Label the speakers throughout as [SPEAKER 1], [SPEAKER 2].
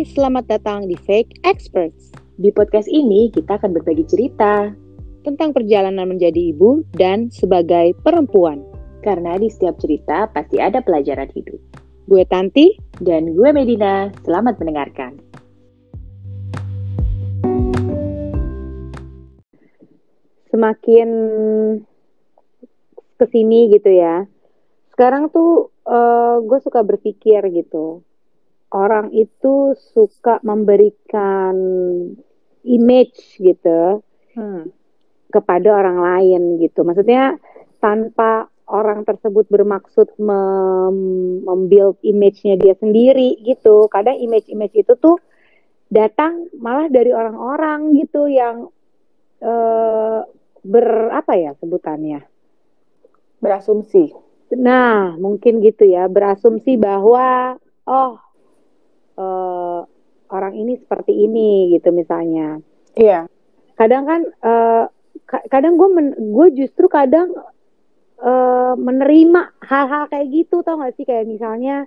[SPEAKER 1] Hai, selamat datang di Fake Experts.
[SPEAKER 2] Di podcast ini kita akan berbagi cerita
[SPEAKER 1] tentang perjalanan menjadi ibu dan sebagai perempuan.
[SPEAKER 2] karena di setiap cerita pasti ada pelajaran hidup.
[SPEAKER 1] Gue Tanti,
[SPEAKER 2] Dan gue Medina, selamat mendengarkan.
[SPEAKER 1] semakin ke sini gitu ya. Sekarang tuh eh, gue suka berpikir gitu. Orang itu suka memberikan image gitu
[SPEAKER 2] Hmm.
[SPEAKER 1] kepada orang lain gitu. Maksudnya tanpa orang tersebut bermaksud mem- membuild image-nya dia sendiri gitu. Kadang image-image itu tuh datang malah dari orang-orang gitu yang eh, ber apa ya sebutannya.
[SPEAKER 2] Berasumsi.
[SPEAKER 1] Nah, mungkin gitu ya, berasumsi bahwa oh orang ini seperti ini gitu misalnya.
[SPEAKER 2] Iya.
[SPEAKER 1] kadang kan eh, ka- kadang gue gue justru kadang eh, menerima hal-hal kayak gitu tau gak sih kayak misalnya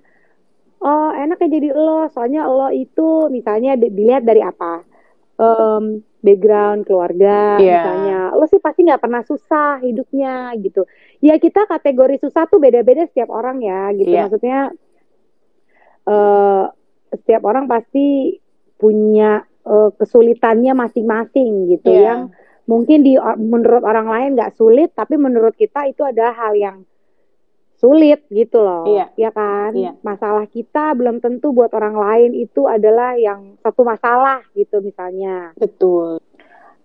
[SPEAKER 1] oh enaknya jadi lo soalnya lo itu misalnya di- dilihat dari apa Em, background keluarga
[SPEAKER 2] Iya.
[SPEAKER 1] misalnya lo sih pasti nggak pernah susah hidupnya gitu ya kita kategori susah tuh beda-beda setiap orang ya gitu
[SPEAKER 2] Iya.
[SPEAKER 1] maksudnya eh setiap orang pasti punya eh, kesulitannya masing-masing gitu
[SPEAKER 2] Iya.
[SPEAKER 1] yang mungkin di menurut orang lain nggak sulit tapi menurut kita itu adalah hal yang sulit gitu loh
[SPEAKER 2] Iya.
[SPEAKER 1] ya kan
[SPEAKER 2] Iya.
[SPEAKER 1] masalah kita belum tentu buat orang lain itu adalah yang satu masalah gitu misalnya
[SPEAKER 2] Betul.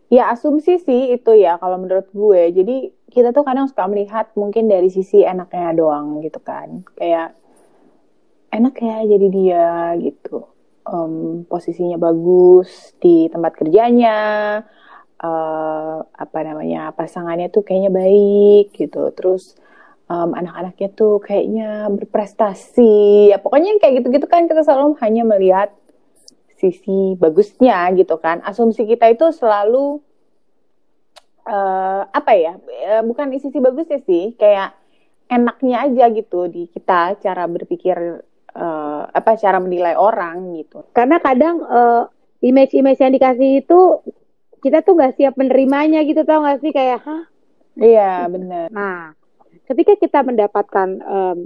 [SPEAKER 2] Ya asumsi sih itu ya kalau menurut gue. Jadi kita tuh kadang suka melihat mungkin dari sisi enaknya doang gitu kan. Kayak enak ya jadi dia gitu. Em, posisinya bagus di tempat kerjanya. eh, apa namanya pasangannya tuh kayaknya baik gitu. Terus em, anak-anaknya tuh kayaknya berprestasi. Ya pokoknya kayak gitu-gitu kan kita selalu hanya melihat sisi bagusnya gitu kan. Asumsi kita itu selalu eh, apa ya? eh, bukan sisi bagusnya sih, kayak enaknya aja gitu di kita cara berpikir apa cara menilai orang gitu.
[SPEAKER 1] karena kadang eh, image-image yang dikasih itu kita tuh nggak siap menerimanya gitu tau gak sih kayak hah
[SPEAKER 2] Iya, bener.
[SPEAKER 1] Nah, ketika kita mendapatkan em,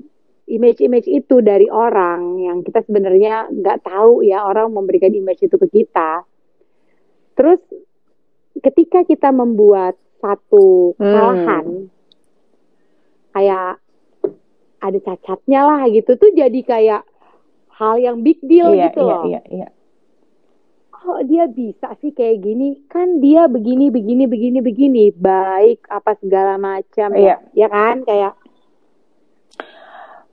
[SPEAKER 1] image-image itu dari orang yang kita sebenarnya nggak tahu ya orang memberikan image itu ke kita, terus ketika kita membuat satu
[SPEAKER 2] Hmm.
[SPEAKER 1] kesalahan, kayak ada cacatnya lah gitu, tuh jadi kayak hal yang big deal
[SPEAKER 2] Iya,
[SPEAKER 1] gitu
[SPEAKER 2] iya,
[SPEAKER 1] loh.
[SPEAKER 2] iya, iya.
[SPEAKER 1] Kok dia bisa sih kayak gini? Kan dia begini, begini, begini, begini, baik apa segala macam
[SPEAKER 2] Iya.
[SPEAKER 1] ya, ya kan? Kayak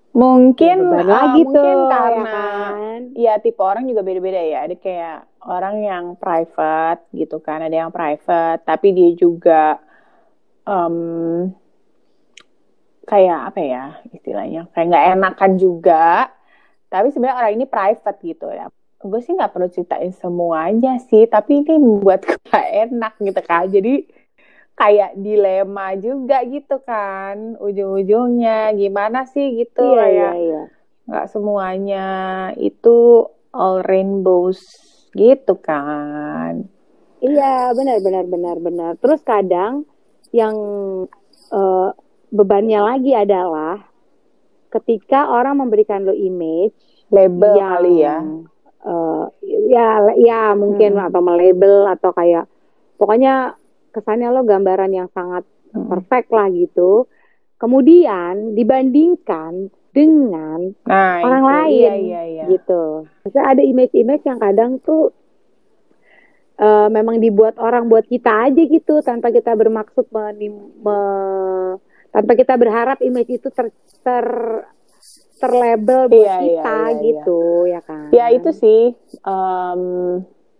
[SPEAKER 2] Mungkin
[SPEAKER 1] Ya,
[SPEAKER 2] eh,
[SPEAKER 1] lagi
[SPEAKER 2] mungkin
[SPEAKER 1] tuh, ya
[SPEAKER 2] karena
[SPEAKER 1] kan?
[SPEAKER 2] ya tipe orang juga beda-beda ya. Ada kayak orang yang private gitu kan, ada yang private, tapi dia juga em, kayak apa ya istilahnya, kayak nggak enakan juga. Tapi sebenarnya orang ini private gitu ya. Gue sih nggak perlu ceritain semuanya sih, tapi ini membuat gue enak gitu kan. Jadi kayak dilema juga gitu kan, ujung-ujungnya gimana sih gitu
[SPEAKER 1] Iya, iya,
[SPEAKER 2] kayak
[SPEAKER 1] iya.
[SPEAKER 2] nggak semuanya itu all rainbows gitu kan.
[SPEAKER 1] Iya, benar, benar, benar, benar. Terus kadang yang eh, bebannya lagi adalah ketika orang memberikan lo image
[SPEAKER 2] Label
[SPEAKER 1] yang
[SPEAKER 2] kali ya.
[SPEAKER 1] eh, ya, ya mungkin
[SPEAKER 2] Hmm.
[SPEAKER 1] atau melabel atau kayak pokoknya kesannya lo gambaran yang sangat
[SPEAKER 2] Hmm.
[SPEAKER 1] perfect lah gitu. Kemudian dibandingkan dengan
[SPEAKER 2] Nah,
[SPEAKER 1] orang
[SPEAKER 2] itu.
[SPEAKER 1] lain
[SPEAKER 2] Iya, iya, iya.
[SPEAKER 1] gitu. Maksudnya ada image-image yang kadang tuh eh, memang dibuat orang buat kita aja gitu tanpa kita bermaksud menim- me- tanpa kita berharap image itu ter, ter terlabel buat
[SPEAKER 2] Iya, iya,
[SPEAKER 1] kita
[SPEAKER 2] iya, iya.
[SPEAKER 1] gitu ya kan.
[SPEAKER 2] Ya itu sih em,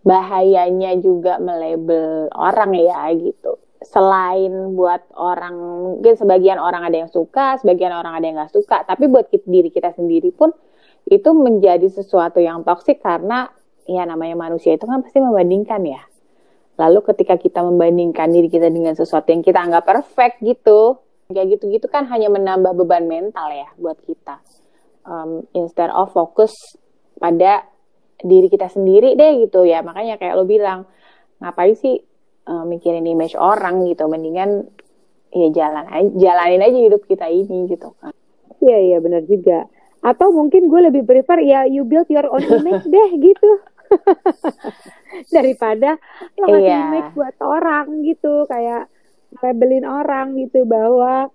[SPEAKER 2] bahayanya juga melabel orang ya gitu. Selain buat orang, mungkin sebagian orang ada yang suka, sebagian orang ada yang nggak suka. Tapi buat kita, diri kita sendiri pun itu menjadi sesuatu yang toksik karena ya namanya manusia itu kan pasti membandingkan ya. Lalu ketika kita membandingkan diri kita dengan sesuatu yang kita anggap perfect gitu, kayak gitu-gitu kan hanya menambah beban mental ya buat kita. Um, instead of fokus pada diri kita sendiri deh gitu ya. Makanya kayak lo bilang ngapain sih uh, mikirin image orang gitu? Mendingan ya jalan aja jalanin aja hidup kita ini gitu kan.
[SPEAKER 1] Iya iya benar juga. Atau mungkin gue lebih prefer ya you build your own image deh gitu. Daripada lo ngasih iya. image buat orang gitu kayak labelin orang gitu bahwa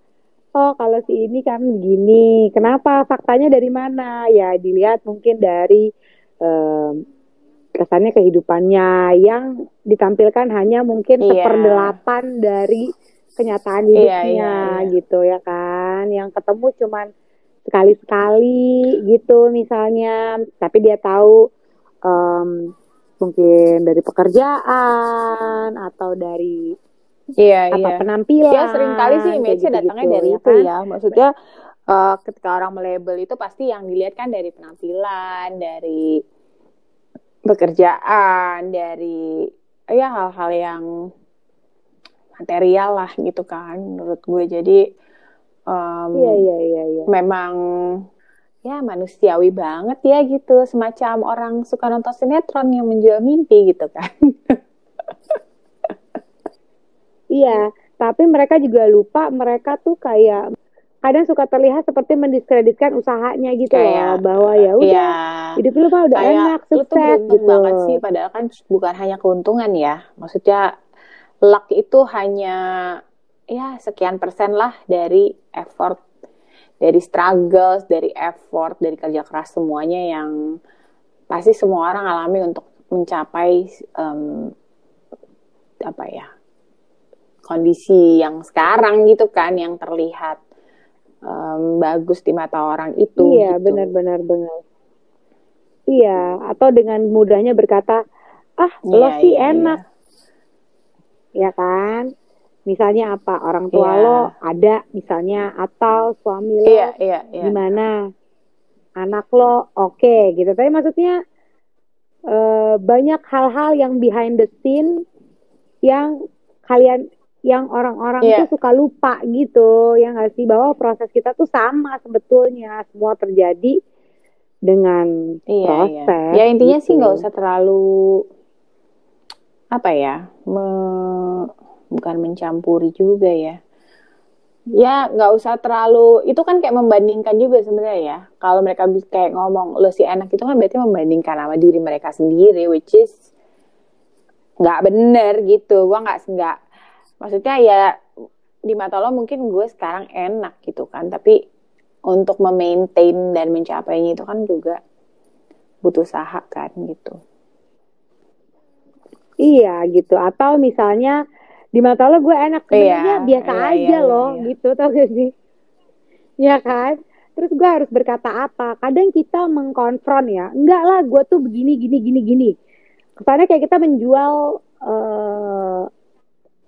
[SPEAKER 1] oh kalau si ini kan begini kenapa faktanya dari mana ya dilihat mungkin dari um, kesannya kehidupannya yang ditampilkan hanya mungkin yeah. seperdelapan dari kenyataan iya, hidupnya yeah, yeah, yeah. gitu ya kan yang ketemu cuman sekali-sekali gitu misalnya tapi dia tahu um, mungkin dari pekerjaan atau dari
[SPEAKER 2] Iya, apa
[SPEAKER 1] iya. penampilan.
[SPEAKER 2] Ya sering kali sih image-nya gitu, datangnya dari ya itu kan? ya. Maksudnya uh, ketika orang melabel itu pasti yang dilihat kan dari penampilan, dari pekerjaan, dari ya hal-hal yang material lah gitu kan menurut gue. Jadi um,
[SPEAKER 1] iya, iya, iya, iya.
[SPEAKER 2] memang ya manusiawi banget ya gitu semacam orang suka nonton sinetron yang menjual mimpi gitu kan
[SPEAKER 1] Iya, tapi mereka juga lupa mereka tuh kayak kadang suka terlihat seperti mendiskreditkan usahanya gitu kayak, loh bahwa ya udah ya, hidup lu mah udah kayak, enak sukses
[SPEAKER 2] gitu. banget sih padahal kan bukan hanya keuntungan ya. Maksudnya luck itu hanya ya sekian persen lah dari effort dari struggles dari effort dari kerja keras semuanya yang pasti semua orang alami untuk mencapai um, apa ya kondisi yang sekarang gitu kan yang terlihat um, bagus di mata orang itu
[SPEAKER 1] iya gitu. benar-benar benar iya atau dengan mudahnya berkata ah iya, lo sih iya, enak iya. ya kan misalnya apa orang tua iya. lo ada misalnya atau suami lo
[SPEAKER 2] iya, iya, iya.
[SPEAKER 1] gimana anak lo oke okay, gitu tapi maksudnya uh, banyak hal-hal yang behind the scene yang kalian yang orang-orang yeah. tuh suka lupa gitu yang nggak sih bahwa proses kita tuh sama sebetulnya semua terjadi dengan yeah, iya. proses.
[SPEAKER 2] Yeah. Ya intinya gitu. sih nggak usah terlalu apa ya, me, bukan mencampuri juga ya. Ya nggak usah terlalu itu kan kayak membandingkan juga sebenarnya ya. Kalau mereka kayak ngomong lo si enak itu kan berarti membandingkan sama diri mereka sendiri, which is nggak bener gitu. Gua nggak nggak maksudnya ya di mata lo mungkin gue sekarang enak gitu kan tapi untuk memaintain dan mencapainya itu kan juga butuh usaha kan gitu.
[SPEAKER 1] Iya gitu atau misalnya di mata lo gue enak sebenarnya iya, biasa iya, aja iya, loh iya. gitu tau gak sih? Ya kan? Terus gue harus berkata apa? Kadang kita mengkonfront ya enggak lah gue tuh begini gini gini gini. Kesannya kayak kita menjual uh,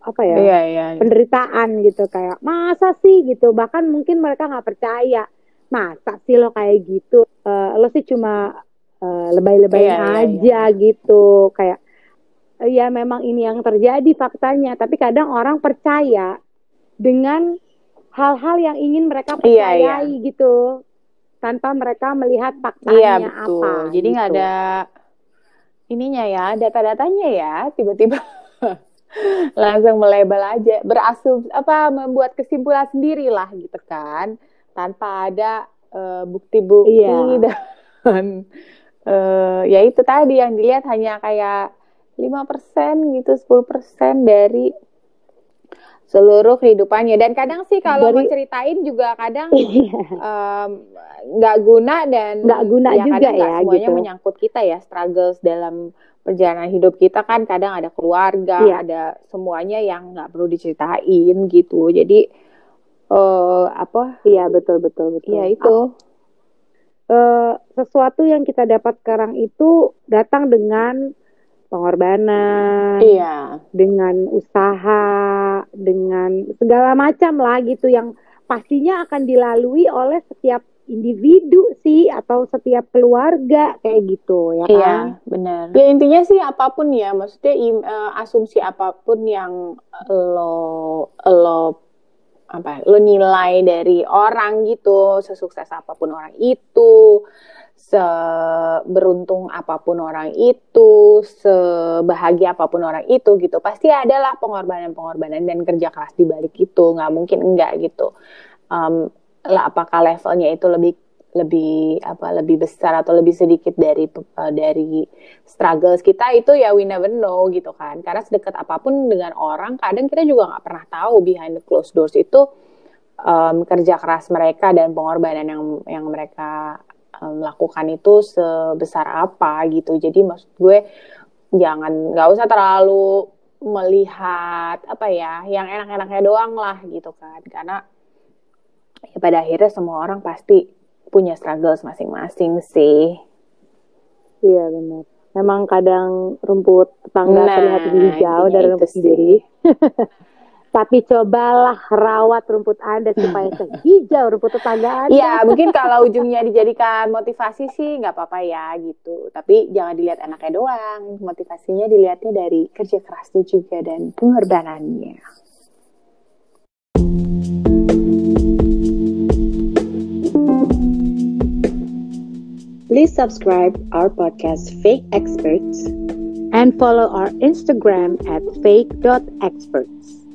[SPEAKER 1] apa ya
[SPEAKER 2] iya, iya, iya.
[SPEAKER 1] penderitaan gitu kayak masa sih gitu bahkan mungkin mereka nggak percaya masa sih lo kayak gitu uh, lo sih cuma uh, lebay-lebayin iya, iya, aja iya. gitu kayak uh, ya memang ini yang terjadi faktanya tapi kadang orang percaya dengan hal-hal yang ingin mereka percayai iya, iya. gitu tanpa mereka melihat faktanya iya, betul. apa
[SPEAKER 2] jadi nggak gitu. ada ininya ya data-datanya ya tiba-tiba langsung melebel aja berasum apa membuat kesimpulan sendiri lah gitu kan tanpa ada uh, bukti-bukti iya. dan uh, ya itu tadi yang dilihat hanya kayak lima persen gitu 10% dari seluruh kehidupannya dan kadang sih kalau Dari, mau ceritain juga kadang nggak um, guna dan
[SPEAKER 1] nggak guna ya juga ya
[SPEAKER 2] semuanya
[SPEAKER 1] gitu.
[SPEAKER 2] menyangkut kita ya struggles dalam perjalanan hidup kita kan kadang ada keluarga, iya. ada semuanya yang nggak perlu diceritain gitu. Jadi uh, apa?
[SPEAKER 1] Iya betul betul betul.
[SPEAKER 2] Iya itu.
[SPEAKER 1] Uh, sesuatu yang kita dapat sekarang itu datang dengan pengorbanan,
[SPEAKER 2] iya.
[SPEAKER 1] dengan usaha, dengan segala macam lah gitu yang pastinya akan dilalui oleh setiap individu sih atau setiap keluarga kayak gitu ya
[SPEAKER 2] iya, kan? Iya, benar. Ya intinya sih apa pun ya, maksudnya uh, asumsi apa pun yang lo lo apa lo nilai dari orang gitu, sesukses apa pun orang itu, seberuntung apa pun orang itu, sebahagia apa pun orang itu gitu, pasti adalah pengorbanan-pengorbanan dan kerja keras di balik itu, nggak mungkin enggak gitu. Um, lah apakah levelnya itu lebih lebih apa lebih besar atau lebih sedikit dari uh, dari struggles kita itu ya we never know gitu kan karena sedekat apa pun dengan orang kadang kita juga nggak pernah tahu behind the closed doors itu um, kerja keras mereka dan pengorbanan yang yang mereka um, lakukan itu sebesar apa gitu jadi maksud gue jangan nggak usah terlalu melihat apa ya yang enak-enaknya doang lah gitu kan karena ya pada akhirnya semua orang pasti punya struggles masing-masing sih.
[SPEAKER 1] Iya benar. Memang kadang rumput tetangga nah, terlihat lebih hijau dari rumput sih. sendiri. Tapi cobalah rawat rumput Anda supaya hijau rumput tetangga Anda.
[SPEAKER 2] Iya, mungkin kalau ujungnya dijadikan motivasi sih nggak apa-apa ya gitu. Tapi jangan dilihat anaknya doang. Motivasinya dilihatnya dari kerja kerasnya juga dan pengorbanannya.
[SPEAKER 3] Please subscribe our podcast Fake Experts
[SPEAKER 1] and follow our Instagram at fake.experts.